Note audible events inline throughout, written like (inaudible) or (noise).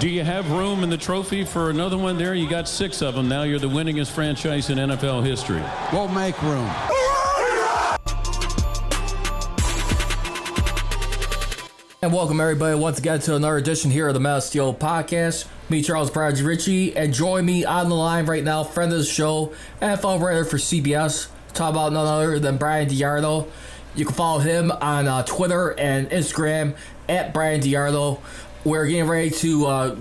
Do you have room in the trophy for another one there? You got six of them now. You're the winningest franchise in NFL history. We'll make room. And welcome everybody once again to another edition here of the Men of Steel Podcast. Me, Charles Prodigy Richey, and join me on the line right now, friend of the show, NFL writer for CBS. Talk about none other than Bryan DeArdo. You can follow him on uh, Twitter and Instagram at Bryan DeArdo. We're getting ready to uh,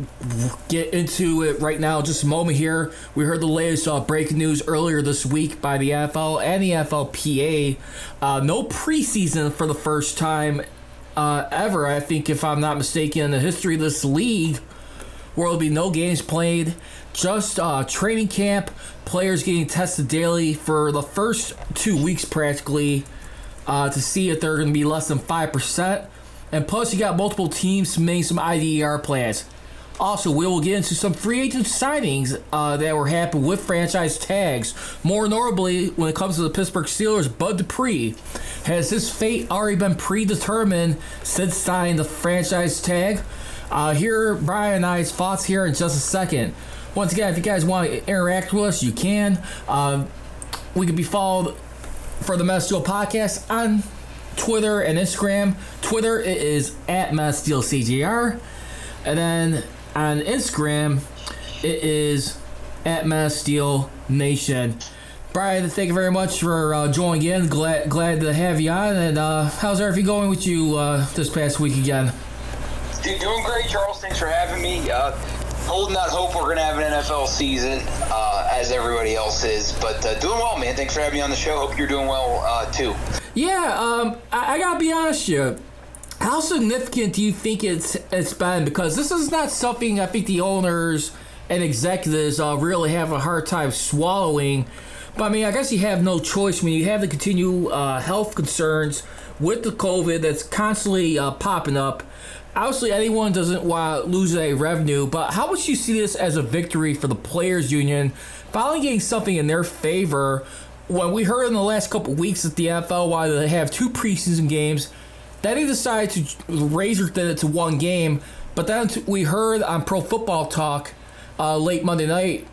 get into it right now. Just a moment here. We heard the latest uh, breaking news earlier this week by the NFL and the NFLPA. Uh, no preseason for the first time uh, ever, I think, if I'm not mistaken, in the history of this league, where there'll be no games played, just uh, training camp, players getting tested daily for the first two weeks practically uh, to see if they're going to be less than 5%. And plus, you got multiple teams submitting some IDER plans. Also, we will get into some free agent signings uh, that were happening with franchise tags. More notably, when it comes to the Pittsburgh Steelers, Bud Dupree has his fate already been predetermined since signing the franchise tag. Uh, here, Bryan and I's thoughts here in just a second. Once again, if you guys want to interact with us, you can. Uh, we can be followed for the Men of Steel Podcast on Twitter and Instagram. Twitter it is at Men of Steel CJR, and then on Instagram it is at Men of Steel Nation. Bryan, thank you very much for uh, joining in. Glad glad to have you on. And uh, how's everything going with you uh, this past week again? Doing great, Charles. Thanks for having me. Uh, holding out hope we're going to have an NFL season, uh, as everybody else is. But uh, doing well, man. Thanks for having me on the show. Hope you're doing well, too. Yeah, um, I, I gotta be honest you. How significant do you think it's it's been? Because this is not something I think the owners and executives uh, really have a hard time swallowing. But I mean, I guess you have no choice when you have the continue uh, health concerns with the COVID that's constantly uh, popping up. Obviously, anyone doesn't want to lose a revenue, but how would you see this as a victory for the players' union finally getting something in their favor? When we heard in the last couple weeks that the NFL wanted to have two preseason games, then they decided to thin it to one game. But then we heard on Pro Football Talk uh, late Monday night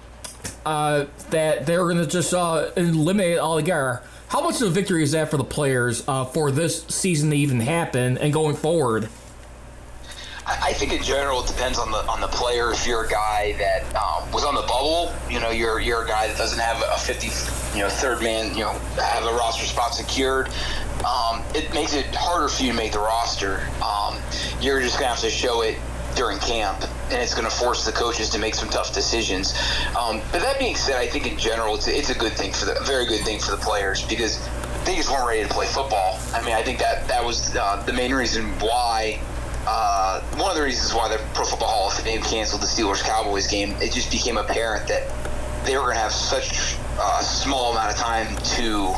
uh, that they were going to just uh, eliminate it altogether. How much of a victory is that for the players uh, for this season to even happen and going forward? I think in general it depends on the on the player. If you're a guy that um, was on the bubble, you know, you're you're a guy that doesn't have a 50, you know, third man, you know, have a roster spot secured. Um, it makes it harder for you to make the roster. Um, you're just gonna have to show it during camp, and it's going to force the coaches to make some tough decisions. Um, but that being said, I think in general it's a, it's a good thing for the very good thing for the players because they just weren't ready to play football. I mean, I think that that was uh, the main reason why uh, one of the reasons why the Pro Football Hall of Fame canceled the Steelers Cowboys game, it just became apparent that they were going to have such a small amount of time to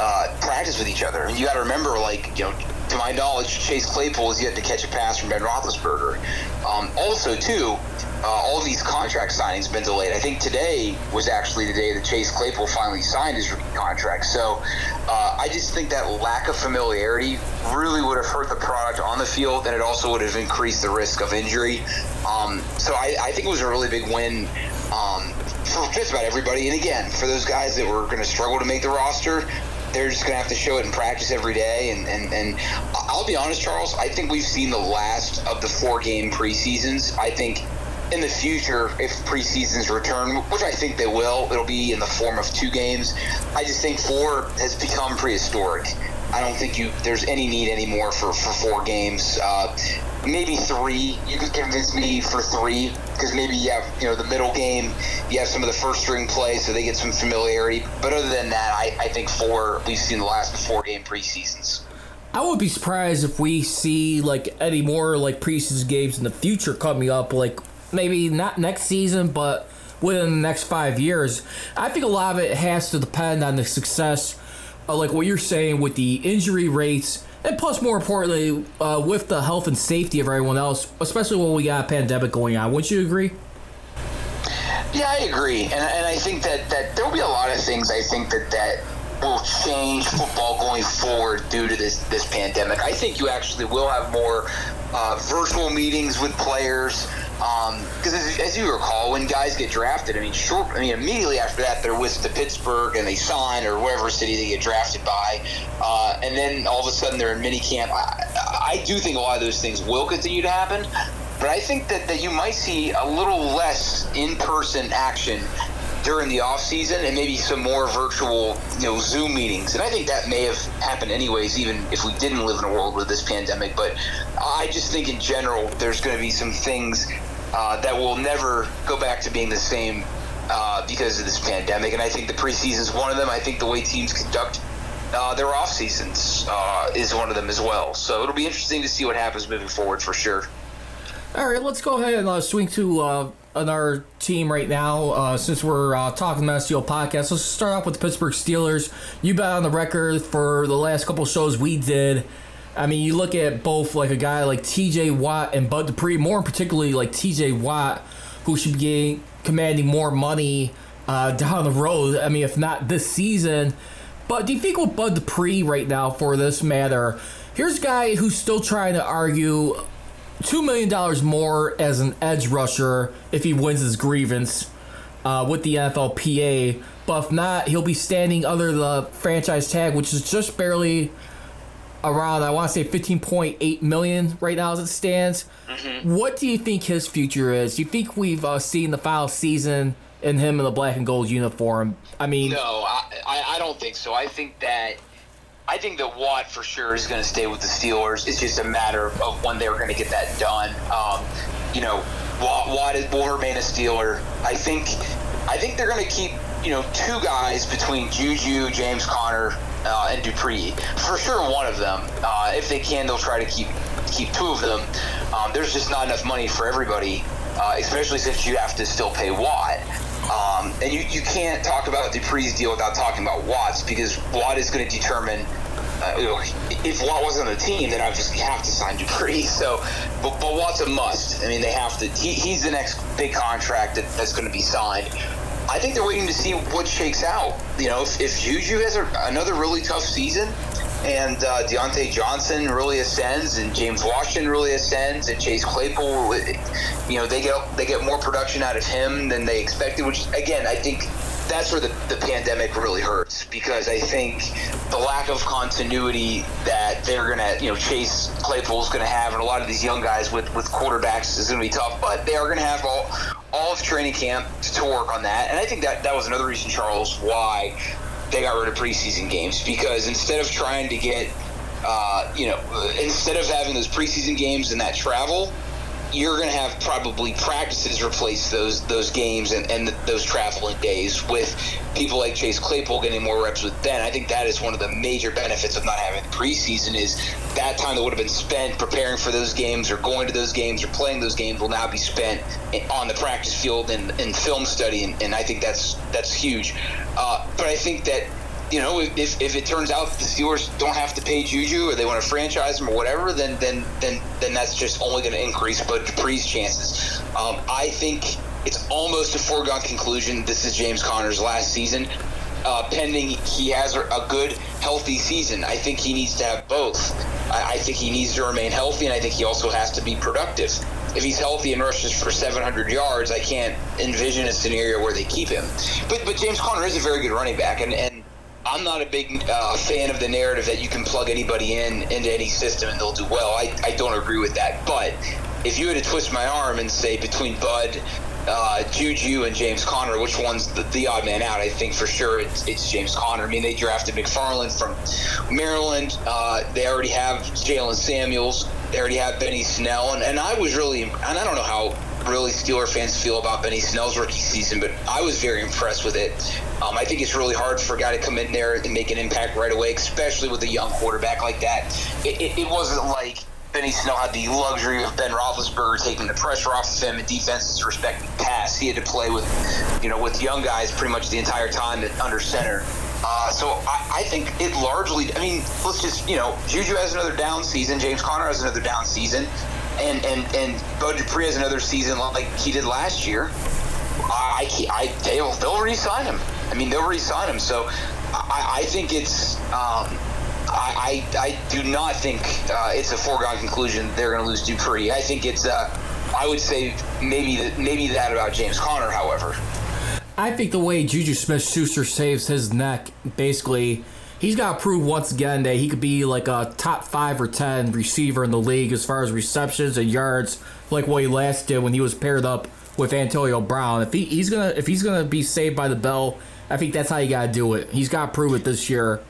uh, practice with each other. And you got to remember, like, you know, to my knowledge, Chase Claypool has yet to catch a pass from Ben Roethlisberger. Um, also, too, uh, all these contract signings have been delayed. I think today was actually the day that Chase Claypool finally signed his rookie contract. So uh, I just think that lack of familiarity really would have hurt the product on the field, and it also would have increased the risk of injury. Um, so I, I think it was a really big win um, for just about everybody. And again, for those guys that were going to struggle to make the roster, they're just going to have to show it in practice every day. And, and, and I'll be honest, Charles, I think we've seen the last of the four game preseasons. I think in the future, if preseasons return, which I think they will, it'll be in the form of two games. I just think four has become prehistoric. I don't think you there's any need anymore for, for four games. Uh, maybe three. You could convince me for three because maybe you have you know the middle game, you have some of the first string play, so they get some familiarity. But other than that, I, I think four. We've seen the last four game preseasons. I would be surprised if we see like any more like preseason games in the future coming up. Like maybe not next season, but within the next five years. I think a lot of it has to depend on the success, uh, like what you're saying with the injury rates, and plus, more importantly, uh, with the health and safety of everyone else, especially when we got a pandemic going on. Wouldn't you agree? Yeah, I agree, and, and I think that, that there'll be a lot of things. I think that that will change football going forward due to this this pandemic. I think you actually will have more uh, virtual meetings with players. Because um, as, as, you recall, when guys get drafted, I mean, short, I mean, immediately after that, they're whisked to Pittsburgh and they sign or wherever city they get drafted by, uh, and then all of a sudden they're in minicamp. I, I do think a lot of those things will continue to happen, but I think that, that you might see a little less in-person action during the off season and maybe some more virtual, you know, Zoom meetings. And I think that may have happened anyways, even if we didn't live in a world with this pandemic. But I just think in general, there's going to be some things uh, that will never go back to being the same uh, because of this pandemic. And I think the preseason is one of them. I think the way teams conduct uh, their off seasons uh, is one of them as well. So it'll be interesting to see what happens moving forward for sure. All right, let's go ahead and uh, swing to uh, another team right now. Uh, since we're uh, talking about Steel podcast, let's start off with the Pittsburgh Steelers. You've been on the record for the last couple shows we did. I mean, you look at both like a guy like T.J. Watt and Bud Dupree, more particularly like T.J. Watt, who should be commanding more money uh, down the road. I mean, if not this season. But do you think with Bud Dupree right now, for this matter, here's a guy who's still trying to argue two million dollars more as an edge rusher if he wins his grievance uh, with the NFLPA. But if not, he'll be standing under the franchise tag, which is just barely around. I want to say fifteen point eight million right now as it stands. Mm-hmm. What do you think his future is? Do you think we've uh, seen the final season in him in the black and gold uniform? I mean, no, I, I, I don't think so. I think that I think that Watt for sure is going to stay with the Steelers. It's just a matter of when they're going to get that done. Um, you know, Watt, Watt is, will remain a Steeler. I think. I think they're going to keep you know two guys between Juju, James Conner, uh, and Dupree. For sure, one of them. Uh, if they can, they'll try to keep keep two of them. Um, there's just not enough money for everybody, uh, especially since you have to still pay Watt. Um, and you, you can't talk about Dupree's deal without talking about Watts because Watt is going to determine. Uh, you know, if Watt wasn't on the team, then I just have to sign Dupree. (laughs) So, but, but Watt's a must. I mean, they have to. He, he's the next big contract that, that's going to be signed. I think they're waiting to see what shakes out. You know, if, if Juju has a, another really tough season, and uh, Diontae Johnson really ascends, and James Washington really ascends, and Chase Claypool, you know, they get they get more production out of him than they expected. Which again, I think that's where the, the pandemic really hurts because I think the lack of continuity that they're gonna, you know, Chase Claypool's gonna have, and a lot of these young guys with with quarterbacks is gonna be tough. But they are gonna have all all of training camp to work on that, and I think that that was another reason, Charles, why they got rid of preseason games because instead of trying to get, uh, you know, instead of having those preseason games and that travel, you're going to have probably practices replace those those games and, and the, those traveling days with people like Chase Claypool getting more reps with Ben. I think that is one of the major benefits of not having preseason is that time that would have been spent preparing for those games or going to those games or playing those games will now be spent on the practice field and in film study, and, and I think that's that's huge. Uh, but I think that you know, if, if it turns out the Steelers don't have to pay Juju or they want to franchise him or whatever, then then then then that's just only going to increase Bud Dupree's chances. Um, I think it's almost a foregone conclusion. This is James Conner's last season, uh, pending he has a good, healthy season. I think he needs to have both. I, I think he needs to remain healthy, and I think he also has to be productive if he's healthy and rushes for 700 yards, I can't envision a scenario where they keep him. But but James Conner is a very good running back, and, and I'm not a big uh, fan of the narrative that you can plug anybody in into any system and they'll do well. I, I don't agree with that. But if you had to twist my arm and say between Bud, uh, Juju, and James Conner, which one's the, the, odd man out? I think for sure it's, it's, James Conner. I mean, they drafted McFarland from Maryland. Uh, they already have Jaylen Samuels. They already have Benny Snell. And, and I was really, and I don't know how really Steeler fans feel about Benny Snell's rookie season, but I was very impressed with it. Um, I think it's really hard for a guy to come in there and make an impact right away, especially with a young quarterback like that. It, it, it wasn't like Benny Snell had the luxury of Ben Roethlisberger taking the pressure off of him and defenses respecting pass. He had to play with, you know, with young guys pretty much the entire time under center. Uh, so I, I, think it largely. I mean, let's just you know, Juju has another down season. James Conner has another down season, and and and Bud Dupree has another season like he did last year. I, I, they'll they'll re-sign him. I mean, they'll re-sign him. So I, I think it's. Um, I, I, I, do not think uh, it's a foregone conclusion they're going to lose Dupree. I think it's. Uh, I would say maybe maybe that about James Conner. However, I think the way Juju Smith Schuster saves his neck, basically, he's got to prove once again that he could be like a top five or ten receiver in the league as far as receptions and yards, like what he last did when he was paired up with Antonio Brown. If he, he's gonna if he's gonna be saved by the bell, I think that's how you got to do it. He's got to prove it this year.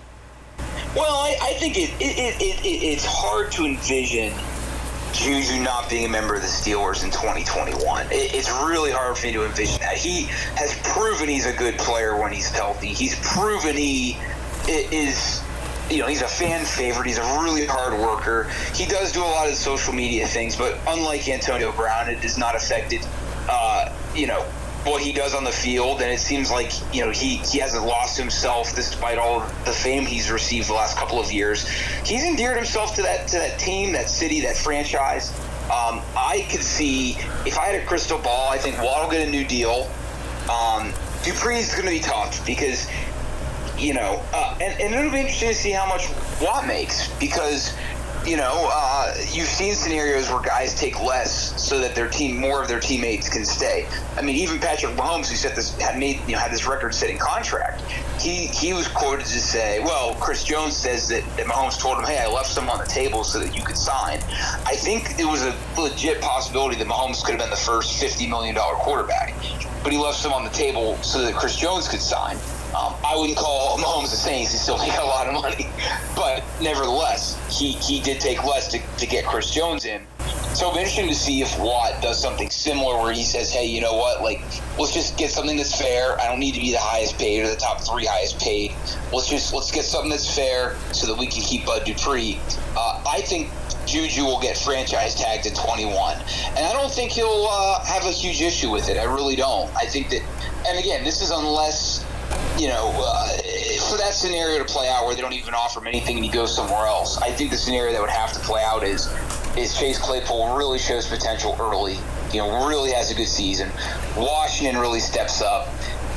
Well, I, I think it, it, it, it, it's hard to envision Juju not being a member of the Steelers in 2021. It, it's really hard for me to envision that. He has proven he's a good player when he's healthy. He's proven he is you know, he's a fan favorite. He's a really hard worker. He does do a lot of social media things, but unlike Antonio Brown, it has not affected, uh, you know, what he does on the field, and it seems like you know he he hasn't lost himself despite all the fame he's received the last couple of years. He's endeared himself to that to that team, that city, that franchise. Um, I could see if I had a crystal ball, I think Watt'll get a new deal. Um, Dupree's going to be tough because you know, uh, and, and it'll be interesting to see how much Watt makes because you know, uh, you've seen scenarios where guys take less so that their team, more of their teammates can stay. I mean, even Patrick Mahomes, who set this, had made, you know, had this record-setting contract, he he was quoted to say, "Well, Chris Jones says that, that Mahomes told him, hey, I left some on the table so that you could sign." I think it was a legit possibility that Mahomes could have been the first fifty million dollar quarterback, but he left some on the table so that Chris Jones could sign. Um, I wouldn't call Mahomes a Saints. He still (laughs) made a lot of money, but nevertheless, he, he did take less to, to get Chris Jones in. So it'll be interesting to see if Watt does something similar where he says, "Hey, you know what? Like, let's just get something that's fair. I don't need to be the highest paid or the top three highest paid. Let's just let's get something that's fair so that we can keep Bud Dupree." Uh, I think Juju will get franchise tagged at 21, and I don't think he'll uh, have a huge issue with it. I really don't. I think that, and again, this is unless you know, uh, for that scenario to play out where they don't even offer him anything and he goes somewhere else, I think the scenario that would have to play out is is Chase Claypool really shows potential early. You know, really has a good season. Washington really steps up,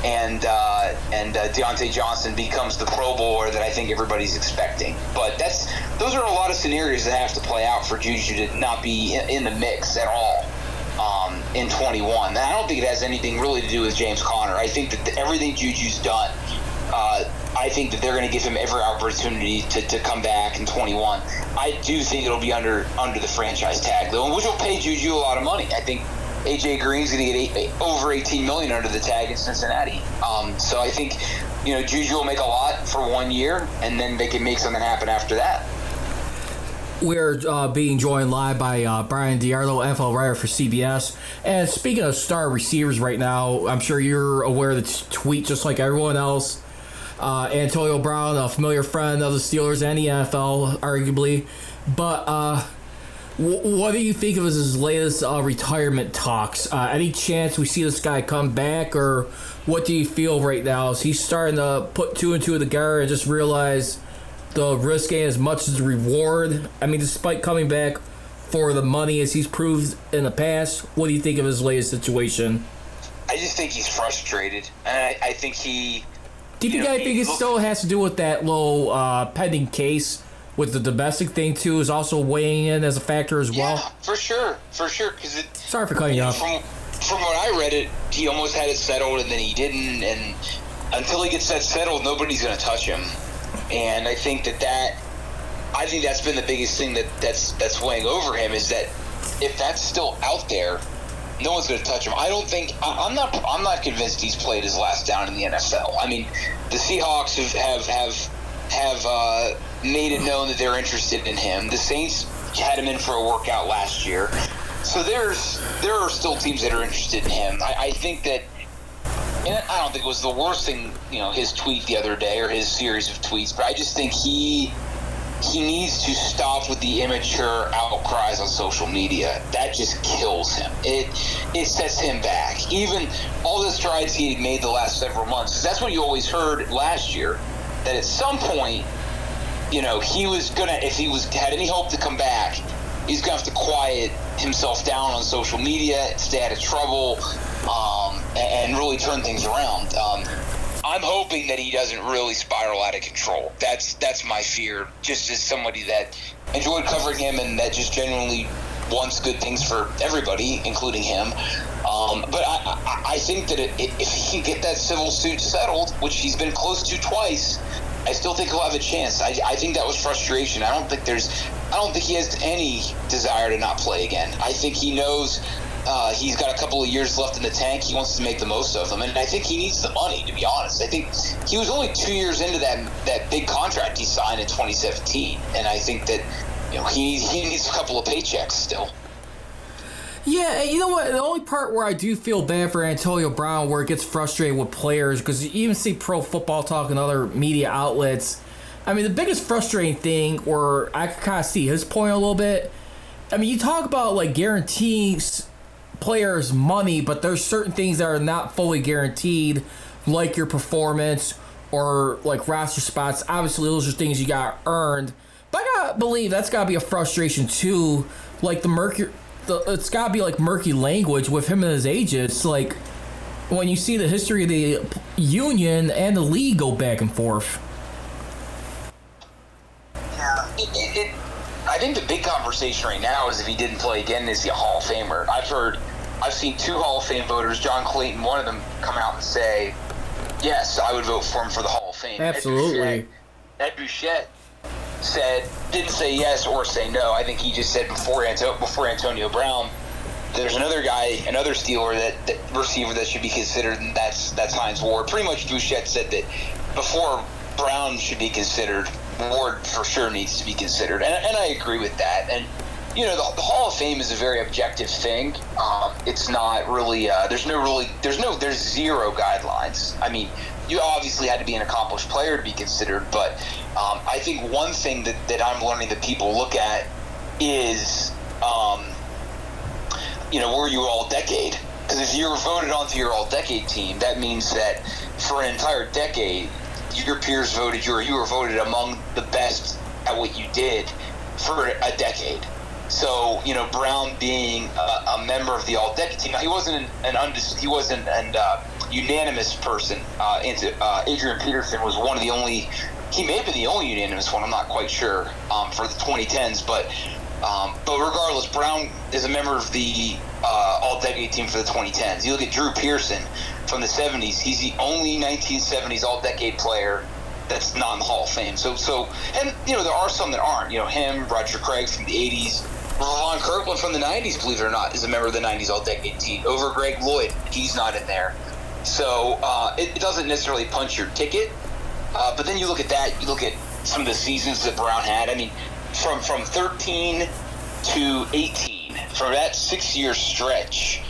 and uh, and uh, Diontae Johnson becomes the Pro Bowler that I think everybody's expecting. But that's those are a lot of scenarios that have to play out for Juju to not be in the mix at all in 21. And I don't think it has anything really to do with James Conner. I think that the, everything Juju's done, uh, I think that they're going to give him every opportunity to, to come back in 21. I do think it'll be under under the franchise tag though, which will pay Juju a lot of money. I think AJ Green's going to get eight, over 18 million under the tag in Cincinnati. Um, so I think you know Juju will make a lot for one year, and then they can make something happen after that. We're uh, being joined live by uh, Bryan DeArdo, NFL writer for CBS. And speaking of star receivers right now, I'm sure you're aware of the tweet just like everyone else. Uh, Antonio Brown, a familiar friend of the Steelers and the NFL, arguably. But uh, w- what do you think of his latest uh, retirement talks? Uh, any chance we see this guy come back, or what do you feel right now? Is he starting to put two and two together and just realize – the risk ain't as much as the reward. I mean, despite coming back for the money as he's proved in the past, what do you think of his latest situation? I just think he's frustrated, and I, I think he. Do you, you think know, I think it still has to do with that little uh, pending case with the domestic thing too? Is also weighing in as a factor as yeah, well. for sure, for sure. Because it. Sorry for cutting you off. From, from what I read, it he almost had it settled, and then he didn't, and until he gets that settled, nobody's going to touch him and I think that that I think that's been the biggest thing that that's that's weighing over him is that if that's still out there, no one's going to touch him. I don't think I'm not I'm not convinced he's played his last down in the NFL. I mean, the Seahawks have have have, have uh, made it known that they're interested in him. The Saints had him in for a workout last year, so there's there are still teams that are interested in him. I, I think that and I don't think it was the worst thing, you know, his tweet the other day or his series of tweets, but I just think he he needs to stop with the immature outcries on social media. That just kills him. It it sets him back. Even all the strides he made the last several months. That's what you always heard last year. That at some point, you know, he was gonna if he was had any hope to come back, he's gonna have to quiet himself down on social media, stay out of trouble, um, and, and, really turn things around. Um, I'm hoping that he doesn't really spiral out of control. That's that's my fear. Just as somebody that enjoyed covering him and that just genuinely wants good things for everybody, including him. Um, but I, I, I, think that it, if he can get that civil suit settled, which he's been close to twice, I still think he'll have a chance. I, I think that was frustration. I don't think there's, I don't think he has any desire to not play again. I think he knows uh, he's got a couple of years left in the tank. He wants to make the most of them, and I think he needs the money. To be honest, I think he was only two years into that that big contract he signed in 2017, and I think that you know he he needs a couple of paychecks still. Yeah, you know what? The only part where I do feel bad for Antonio Brown, where it gets frustrated with players, because you even see Pro Football Talk and other media outlets. I mean, the biggest frustrating thing, where I could kind of see his point a little bit. I mean, you talk about like guaranteeing players money, but there's certain things that are not fully guaranteed, like your performance or like roster spots. Obviously, those are things you got earned. But I gotta believe that's gotta be a frustration too. Like the Mercury, the, it's gotta be like murky language with him and his agents. Like when you see the history of the union and the league go back and forth. Yeah, it, it, it, I think the big conversation right now is if he didn't play again, is he a Hall of Famer? I've heard I've seen two Hall of Fame voters, John Clayton, one of them, come out and say, "Yes, I would vote for him for the Hall of Fame." Absolutely. Ed Bouchette, said didn't say yes or say no. I think he just said before Anto- before Antonio Brown. There's another guy, another Steeler that, that receiver that should be considered, and that's that's Hines Ward. Pretty much, Bouchette said that before Brown should be considered, Ward for sure needs to be considered, and, and I agree with that. And you know, the, the, Hall of Fame is a very objective thing. Um, it's not really. Uh, there's no really. There's no. There's zero guidelines. I mean, you obviously had to be an accomplished player to be considered, but um, I think one thing that, that I'm learning that people look at is, um, you know, were you all decade? Because if you were voted onto your all decade team, that means that for an entire decade, your peers voted you, or you were voted among the best at what you did for a decade. So you know Brown being a, a member of the All Decade team. Now he wasn't an, an undis- he wasn't an uh, unanimous person. Uh, into uh, Adrian Peterson was one of the only. He may have been the only unanimous one. I'm not quite sure um, for the 2010s, but um, but regardless, Brown is a member of the uh, All Decade team for the 2010s. You look at Drew Pearson from the 70s. He's the only 1970s All Decade player that's not in the Hall of Fame. So so and you know there are some that aren't. You know him, Roger Craig from the 80s. Levon Kirkland from the 90s, believe it or not, is a member of the 90s All Decade team. Over Greg Lloyd, he's not in there. So uh, it, it, doesn't necessarily punch your ticket. Uh, but then you look at that, you look at some of the seasons that Brown had. I mean, from, from 13 to 18, from that six year stretch,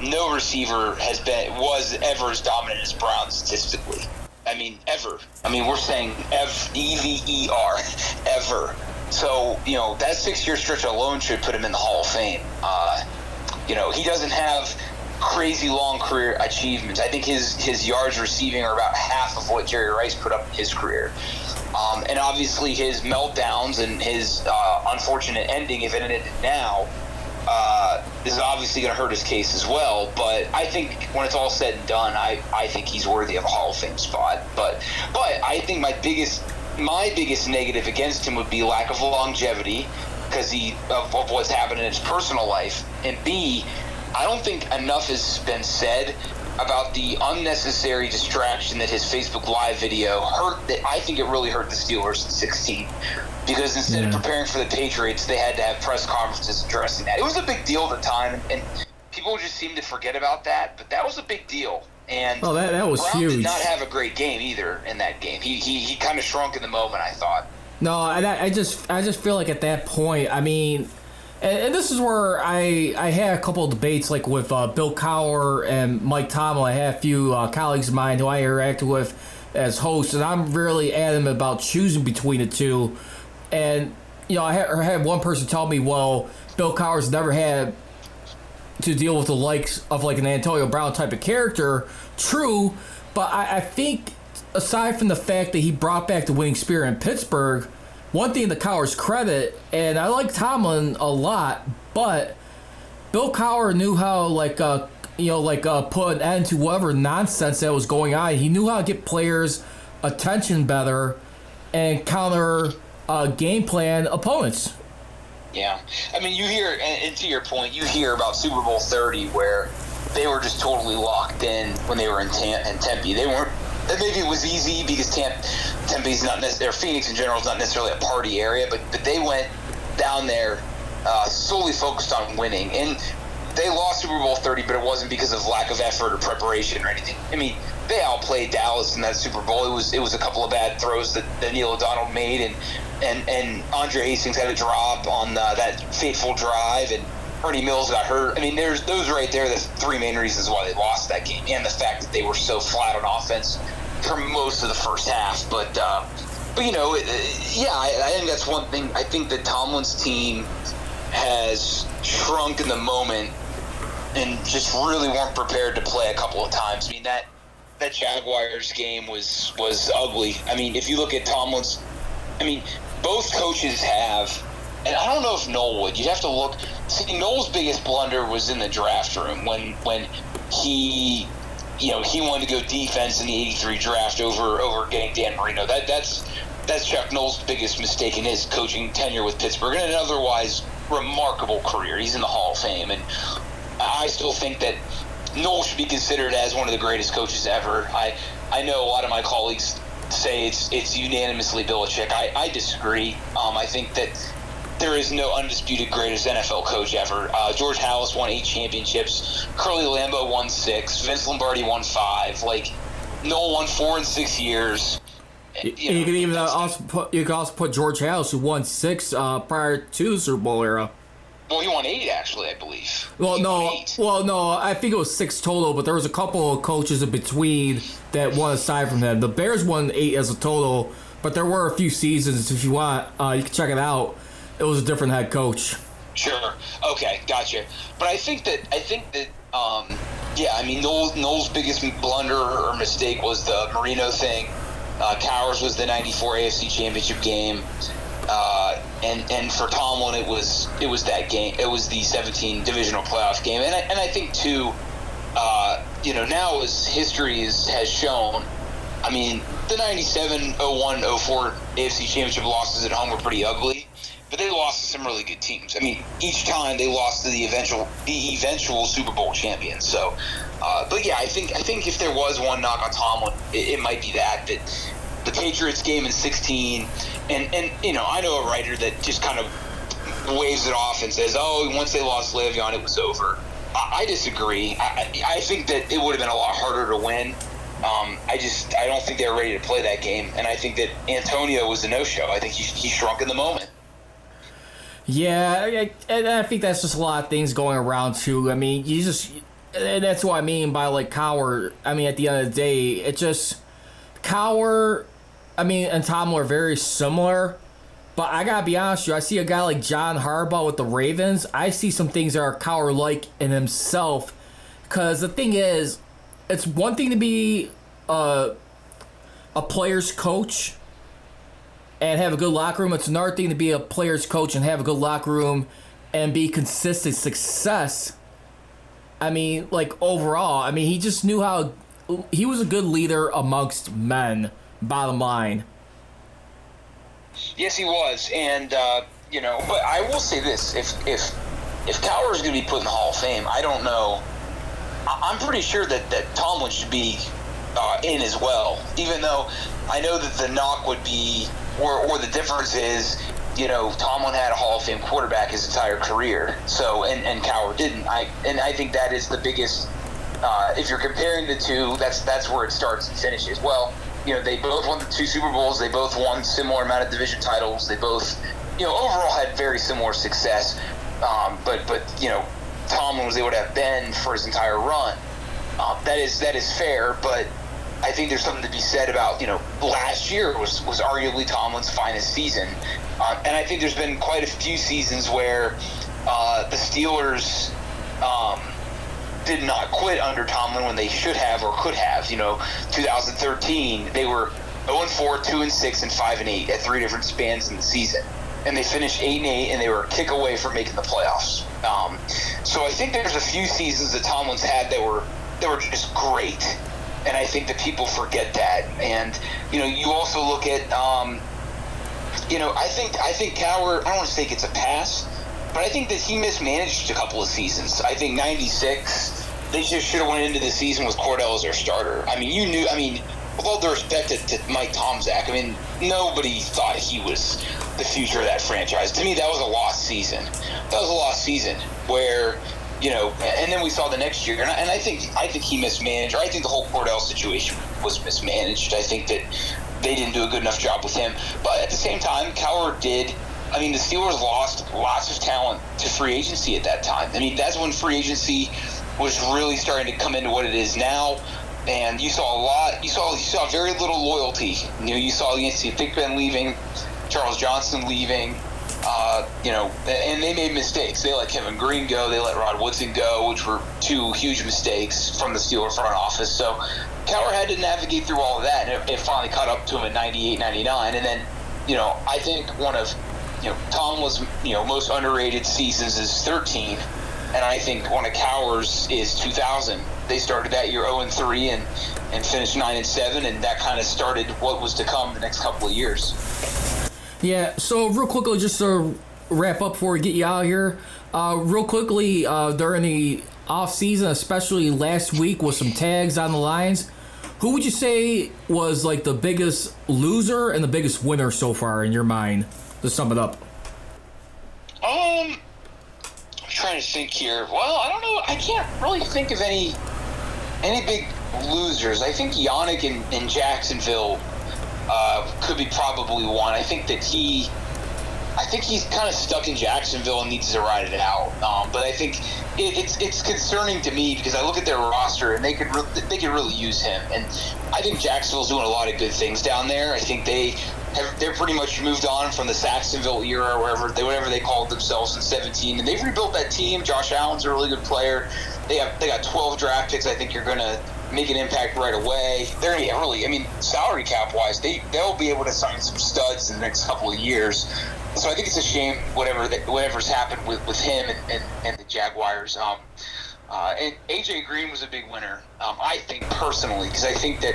no receiver has been was ever as dominant as Brown statistically. I mean, ever. I mean, we're saying E V E R, ever. So, you know, that six year stretch alone should put him in the Hall of Fame. Uh, you know, he doesn't have crazy long career achievements. I think his, his yards receiving are about half of what Jerry Rice put up in his career. Um, and obviously, his meltdowns and his uh, unfortunate ending, if it ended now, uh, is obviously going to hurt his case as well. But I think when it's all said and done, I, I think he's worthy of a Hall of Fame spot. But but I think my biggest my biggest negative against him would be lack of longevity because he of, of what's happened in his personal life, and B, I don't think enough has been said about the unnecessary distraction that his Facebook Live video hurt. That I think it really hurt the Steelers in 16 because instead yeah. of preparing for the Patriots, they had to have press conferences addressing that. It was a big deal at the time, and people just seem to forget about that. But that was a big deal. And oh, that, that was Brown huge. did not have a great game either in that game. He he, he kind of shrunk in the moment. I thought. No, I, I just I just feel like at that point, I mean, and, and this is where I I had a couple of debates like with uh, Bill Cowher and Mike Tomlin. I had a few uh, colleagues of mine who I interacted with as hosts, and I'm really adamant about choosing between the two. And you know, I had, I had one person tell me, well, Bill Cowher's never had to deal with the likes of like an Antonio Brown type of character. True, but I, I think aside from the fact that he brought back the winning spirit in Pittsburgh, one thing to Cowher's credit, and I like Tomlin a lot, but Bill Cowher knew how like uh you know like uh, put an end to whatever nonsense that was going on. He knew how to get players' attention better and counter uh, game plan opponents. Yeah, I mean, you hear, and to your point, you hear about Super Bowl thirty where they were just totally locked in when they were in, Tam- in Tempe. They weren't. Maybe it was easy because Tempe, Tempe's not necessarily, Phoenix in general is not necessarily a party area, but but they went down there uh, solely focused on winning, and they lost Super Bowl thirty, but it wasn't because of lack of effort or preparation or anything. I mean, they outplayed Dallas in that Super Bowl. It was it was a couple of bad throws that, that Neil O'Donnell made, and and and Andre Hastings had a drop on uh, that fateful drive, and Ernie Mills got hurt. I mean, there's those right there. The three main reasons why they lost that game, and the fact that they were so flat on offense for most of the first half. But uh, but you know, yeah, I, I think that's one thing. I think that Tomlin's team has shrunk in the moment and just really weren't prepared to play a couple of times. I mean that that Jaguars game was was ugly. I mean, if you look at Tomlin's, I mean, both coaches have, and I don't know if Noll would. You'd have to look. See, Noll's biggest blunder was in the draft room when when he, you know, he wanted to go defense in the '83 draft over over getting Dan Marino. That that's that's Chuck Noll's biggest mistake in his coaching tenure with Pittsburgh, and an otherwise remarkable career. He's in the Hall of Fame, and I still think that Noll should be considered as one of the greatest coaches ever. I I know a lot of my colleagues say it's it's unanimously Belichick. I, I disagree. Um, I think that there is no undisputed greatest NFL coach ever. Uh, George Halas won eight championships. Curly Lambeau won six. Vince Lombardi won five. Like Noll won four in six years. You, know, you can even also put you can also put George Halas who won six uh, prior to the Super Bowl era. Well, he won eight actually, I believe. Well, he no, well, no, I think it was six total, but there was a couple of coaches in between that won aside from him. The Bears won eight as a total, but there were a few seasons. If you want, uh, you can check it out. It was a different head coach. Sure. Okay, gotcha. But I think that I think that um, yeah, I mean Noll's, Noll's biggest blunder or mistake was the Marino thing. Uh, Cowher's was the '94 AFC Championship game. Uh, and and for Tomlin, it was it was that game. It was the 17 divisional playoff game, and I, and I think too, uh, you know, now as history is, has shown, I mean, the 97, 01, 04 AFC Championship losses at home were pretty ugly, but they lost to some really good teams. I mean, each time they lost to the eventual the eventual Super Bowl champions. So, uh, but yeah, I think I think if there was one knock on Tomlin, it, it might be that that the Patriots game in 16, and and you know I know a writer that just kind of waves it off and says, oh, once they lost Le'Veon, it was over. I, I disagree. I, I think that it would have been a lot harder to win. Um, I just I don't think they were ready to play that game, and I think that Antonio was a no-show. I think he, he shrunk in the moment. Yeah, and I think that's just a lot of things going around too. I mean, you just that's what I mean by like Cowher. I mean, at the end of the day, it just Cowher I mean, and Tom are very similar. But I gotta be honest with you, I see a guy like John Harbaugh with the Ravens. I see some things that are Cowher like in himself. Because the thing is, it's one thing to be a, a player's coach and have a good locker room. It's another thing to be a player's coach and have a good locker room and be consistent success. I mean, like overall, I mean, he just knew how. He was a good leader amongst men bottom line. Yes, he was, and uh, you know, but I will say this: if if if Cowher is going to be put in the Hall of Fame, I don't know. I'm pretty sure that that Tomlin should be uh, in as well. Even though I know that the knock would be, or or the difference is, you know, Tomlin had a Hall of Fame quarterback his entire career, so and and Cowher didn't. I and I think that is the biggest. Uh, if you're comparing the two, that's that's where it starts and finishes. Well, you know, they both won the two Super Bowls. They both won similar amount of division titles. They both, you know, overall had very similar success. Um, but but you know, Tomlin was able to have Ben for his entire run. Uh, that is that is fair, but I think there's something to be said about you know last year was was arguably Tomlin's finest season, uh, and I think there's been quite a few seasons where uh, the Steelers. Did not quit under Tomlin when they should have or could have. You know, 2013 they were 0 4, 2 and 6, and 5 and 8 at three different spans in the season, and they finished 8 and 8, and they were a kick away from making the playoffs. Um, so I think there's a few seasons that Tomlin's had that were that were just great, and I think that people forget that. And you know, you also look at. Um, you know, I think I think Cowher. I don't want to say it's a pass, but I think that he mismanaged a couple of seasons. I think '96, they just should have went into the season with Kordell as their starter. I mean, you knew. I mean, with all due respect to, to Mike Tomczak, I mean, nobody thought he was the future of that franchise. To me, that was a lost season. That was a lost season where you know, and then we saw the next year, and I, and I think I think he mismanaged, or I think the whole Kordell situation was mismanaged. I think that they didn't do a good enough job with him. But at the same time, Cowher did I mean, the Steelers lost lots of talent to free agency at that time. I mean, that's when free agency was really starting to come into what it is now. And you saw a lot. You saw you saw very little loyalty. You know, you saw Yancey Thigpen leaving, Charles Johnson leaving. Uh, you know, and they made mistakes. They let Kevin Greene go. They let Rod Woodson go, which were two huge mistakes from the Steelers front office. So Cowher had to navigate through all of that, and it, it finally caught up to him in 98, 99. And then, you know, I think one of you know, Tom was, you know, most underrated seasons is 13, and I think one of Cowher's is 2000. They started that year 0 and 3 and and finished 9 and 7, and that kind of started what was to come the next couple of years. Yeah. So real quickly, just to wrap up before we get you out of here, uh, real quickly uh, during the off season, especially last week with some tags on the lines. Who would you say was like the biggest loser and the biggest winner so far in your mind? To sum it up? Um, I'm trying to think here. Well, I don't know. I can't really think of any any big losers. I think Yannick in, in Jacksonville uh, could be probably one. I think that he. Think he's kind of stuck in Jacksonville and needs to ride it out. Um, but I think it, it's it's concerning to me because I look at their roster and they could re- they could really use him. And I think Jacksonville's doing a lot of good things down there. I think they have, they're pretty much moved on from the Sacksonville era, wherever they whatever they called themselves in 17, and they've rebuilt that team. Josh Allen's a really good player. They have they got 12 draft picks. I think you're going to make an impact right away. They're to really, I mean, salary cap wise, they they'll be able to sign some studs in the next couple of years. So I think it's a shame whatever that, whatever's happened with, with him and, and, and the Jaguars. Um, uh, and AJ Green was a big winner, um, I think personally, because I think that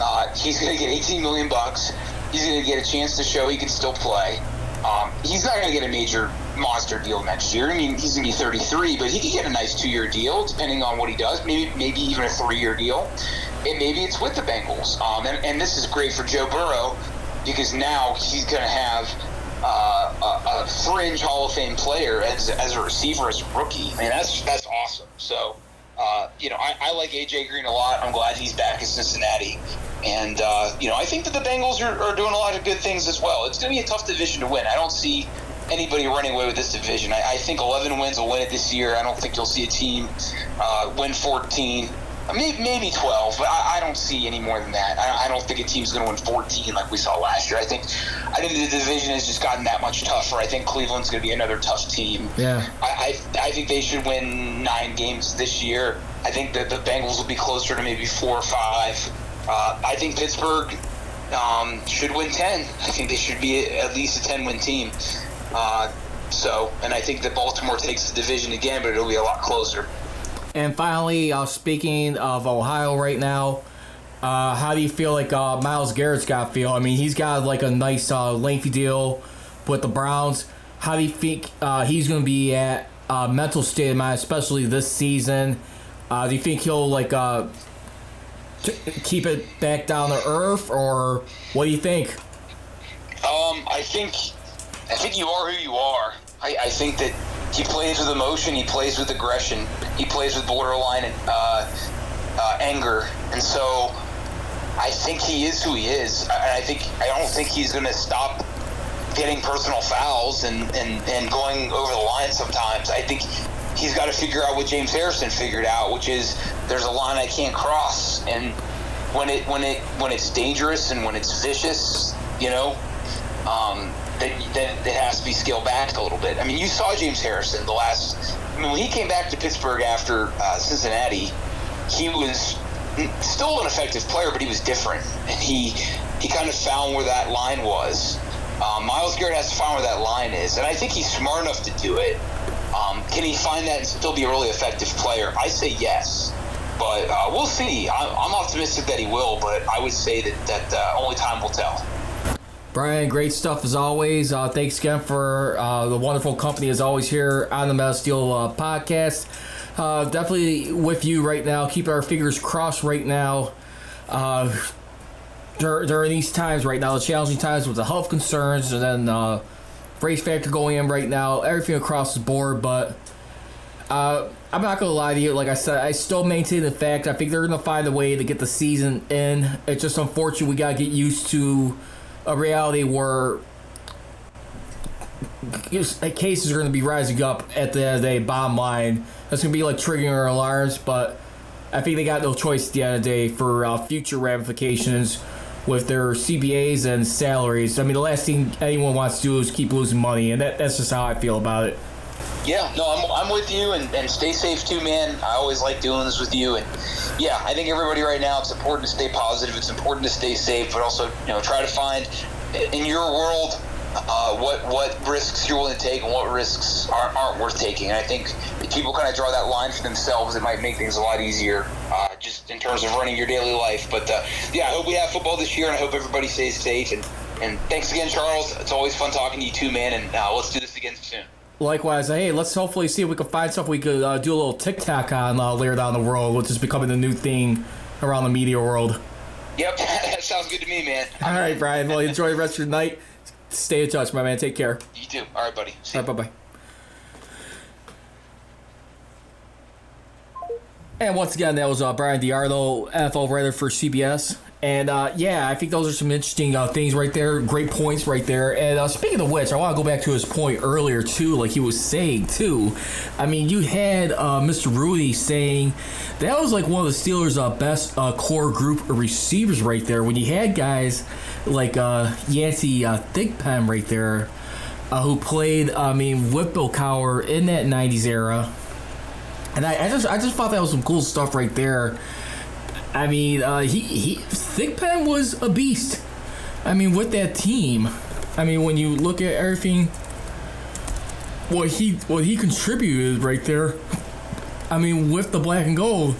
uh, he's going to get 18 million bucks. He's going to get a chance to show he can still play. Um, he's not going to get a major monster deal next year. I mean, he's going to be 33, but he could get a nice two-year deal depending on what he does. Maybe, maybe even a three-year deal, and maybe it's with the Bengals. Um, and, and this is great for Joe Burrow because now he's going to have uh, a, fringe Hall of Fame player as, as a receiver, as a rookie. I mean, that's that's awesome. So, uh, you know, I, I, like AJ Green a lot. I'm glad he's back in Cincinnati. And, uh, you know, I think that the Bengals are, are, doing a lot of good things as well. It's going to be a tough division to win. I don't see anybody running away with this division. I, I think 11 wins will win it this year. I don't think you'll see a team uh, win 14. Maybe, maybe 12, but I, I, don't see any more than that. I, I don't think a team's going to win 14 like we saw last year. I think I think the division has just gotten that much tougher. I think Cleveland's going to be another tough team. Yeah. I, I, I think they should win nine games this year. I think that the Bengals will be closer to maybe four or five. Uh, I think Pittsburgh um, should win 10. I think they should be at least a 10 win team. Uh, so, and I think that Baltimore takes the division again, but it'll be a lot closer. And finally, uh, speaking of Ohio right now, uh, how do you feel like uh, Myles Garrett's got feel? I mean, he's got like a nice uh, lengthy deal with the Browns. How do you think uh, he's going to be at uh, mental state of mind, especially this season? do you think he'll like t- keep it back down to earth, or what do you think? Um, I think I think you are who you are. I, I think that he plays with emotion, he plays with aggression, he plays with borderline uh, uh, anger, and so I think he is who he is. I, I think I don't think he's going to stop getting personal fouls and, and, and going over the line sometimes. I think he's got to figure out what James Harrison figured out, which is there's a line I can't cross, and when it when it when it's dangerous and when it's vicious, you know, um, then, then it has to be scaled back a little bit. I mean, you saw James Harrison the last. I mean, when he came back to Pittsburgh after uh, Cincinnati, he was still an effective player, but he was different, and he he kind of found where that line was. Um, Myles Garrett has to find where that line is, and I think he's smart enough to do it. Um, can he find that and still be a really effective player? I say yes, but uh, we'll see. I'm, I'm, optimistic that he will, but I would say that that uh, only time will tell. Bryan, great stuff as always. Uh, thanks again for uh, the wonderful company as always here on the Men of Steel uh, podcast. Uh, definitely with you right now. Keep our fingers crossed right now. Uh, during these times right now, the challenging times with the health concerns, and then uh, race factor going in right now, everything across the board. But uh, I'm not gonna lie to you. Like I said, I still maintain the fact. I think they're gonna find a way to get the season in. It's just unfortunate we gotta get used to a reality where cases are going to be rising up at the end of the day. Bottom line, that's going to be like triggering our alarms. But I think they got no choice at the end of the day for uh, future ramifications with their CBAs and salaries. I mean, the last thing anyone wants to do is keep losing money, and that, that's just how I feel about it. Yeah, no, I'm, I'm with you, and, and stay safe too, man. I always like doing this with you, and yeah, I think everybody right now, it's important to stay positive. It's important to stay safe, but also, you know, try to find in your world uh, what what risks you're willing to take and what risks aren't, aren't worth taking. And I think people kind of draw that line for themselves, it might make things a lot easier, uh, just in terms of running your daily life. But uh, yeah, I hope we have football this year, and I hope everybody stays safe. And and thanks again, Charles. It's always fun talking to you too, man. And uh, let's do this again soon. Likewise, hey, let's hopefully see if we can find stuff we could uh, do a little TikTok on uh, later down the road, which is becoming the new thing around the media world. Yep, (laughs) that sounds good to me, man. (laughs) All right, Bryan. Well, enjoy the rest of your night. Stay in touch, my man. Take care. You too. All right, buddy. See All right, bye bye. And once again, that was uh, Bryan DeArdo, NFL writer for CBS. And uh, yeah, I think those are some interesting uh, things right there. Great points right there. And uh, speaking of which, I want to go back to his point earlier too, like he was saying too. I mean, you had uh, Mr. Rudy saying that was like one of the Steelers' uh, best uh, core group of receivers right there. When you had guys like Yancey Thigpen right there, who played, I mean, with Bill Cowher in that '90s era. And I, I just, I just thought that was some cool stuff right there I mean, uh, he he Thigpen was a beast. I mean, with that team, I mean, when you look at everything, what he what he contributed right there. I mean, with the black and gold.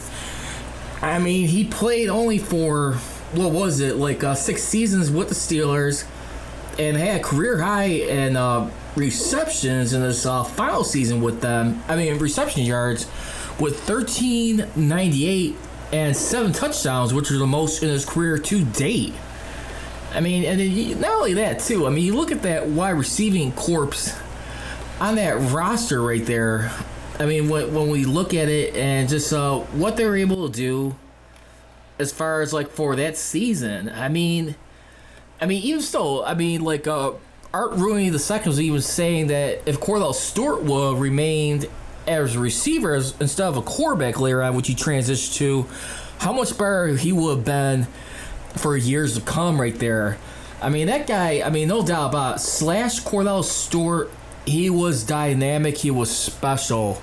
I mean, he played only for what was it like uh, six seasons with the Steelers, and had career high and uh, receptions in his uh, final season with them. I mean, reception yards with thirteen ninety eight and seven touchdowns, which are the most in his career to date. I mean, and then not only that too. I mean, you look at that wide receiving corpse on that roster right there. I mean, when, when we look at it and just uh, what they were able to do as far as like for that season. I mean, I mean, even still, I mean, like uh, Art Rooney the second was even saying that if Kordell Stewart would remained as a receiver as, instead of a quarterback later on, which he transitioned to, how much better he would have been for years to come right there. I mean, that guy, I mean, no doubt about it, slash Kordell Stewart, he was dynamic, he was special.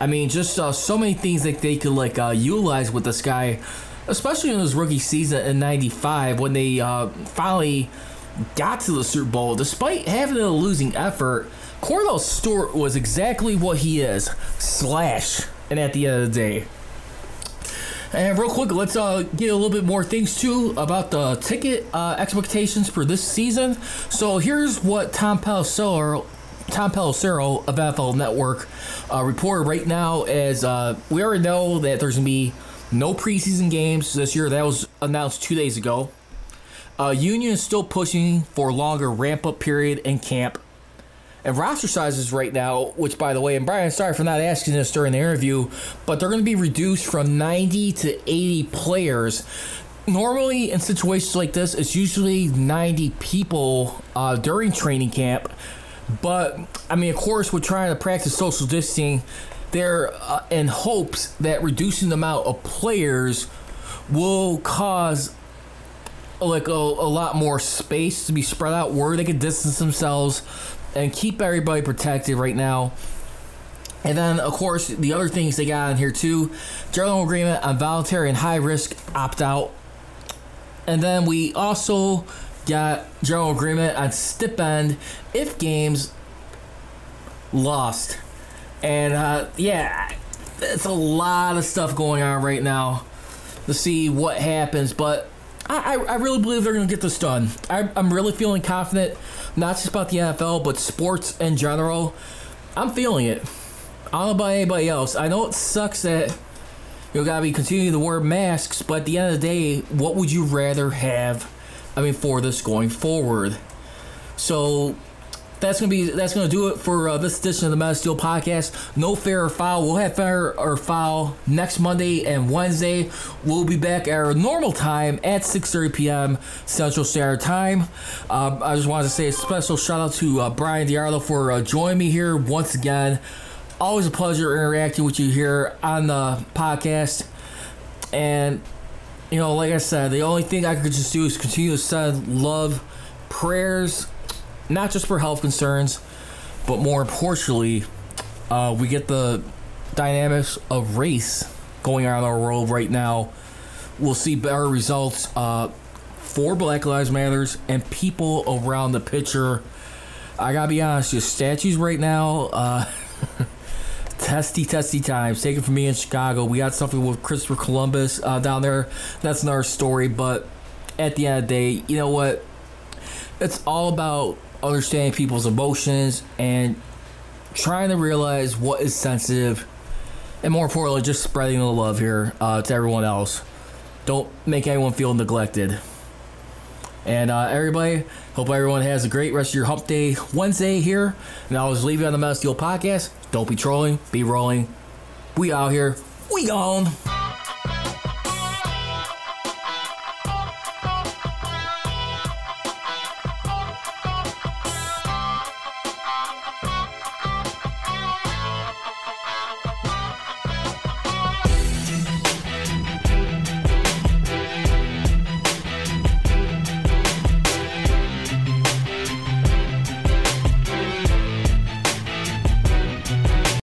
I mean, just uh, so many things that they could like uh, utilize with this guy, especially in his rookie season in '95 when they uh, finally got to the Super Bowl, despite having a losing effort. Kordell Stewart was exactly what he is, slash. And at the end of the day. And real quick, let's uh, get a little bit more things too about the ticket uh, expectations for this season. So here's what Tom Pelissero, Tom Pelissero of NFL Network uh, reported right now. As uh, we already know that there's gonna be no preseason games this year. That was announced two days ago. Uh, Union is still pushing for longer ramp up period in camp and roster sizes right now, which by the way, and Bryan, sorry for not asking this during the interview, but they're going to be reduced from 90 to 80 players. Normally, in situations like this, it's usually 90 people uh, during training camp. But I mean, of course, we're trying to practice social distancing. There, uh, in hopes that reducing the amount of players will cause like a, a lot more space to be spread out where they can distance themselves and keep everybody protected right now. And then, of course, the other things they got in here too general agreement on voluntary and high risk opt out. And then we also got general agreement on stipend if games lost. And uh, yeah, it's a lot of stuff going on right now to see what happens. But I, I really believe they're going to get this done. I, I'm really feeling confident, not just about the NFL, but sports in general. I'm feeling it. I don't know about anybody else. I know it sucks that you gotta be continuing to wear masks, but at the end of the day, what would you rather have? I mean, for this going forward. So that's gonna be that's gonna do it for uh, this edition of the Men of Steel podcast. No fair or foul. We'll have fair or foul next Monday and Wednesday. We'll be back at our normal time at 6:30 p.m. Central Standard Time. Uh, I just wanted to say a special shout out to uh, Bryan DeArdo for uh, joining me here once again. Always a pleasure interacting with you here on the podcast. And you know, like I said, the only thing I could just do is continue to send love, prayers not just for health concerns, but more importantly, uh, we get the dynamics of race going on in our world right now. We'll see better results uh, for Black Lives Matters and people around the picture. I gotta be honest, just statues right now. Uh, (laughs) testy, testy times. Taken from me in Chicago. We got something with Christopher Columbus uh, down there. That's another story. But at the end of the day, you know what? It's all about understanding people's emotions and trying to realize what is sensitive. And more importantly just spreading the love here uh, to everyone else. Don't make anyone feel neglected. And uh, everybody hope everyone has a great rest of your hump day wednesday here. And i was leaving on the Men of Steel podcast. Don't be trolling be rolling. We out here. We gone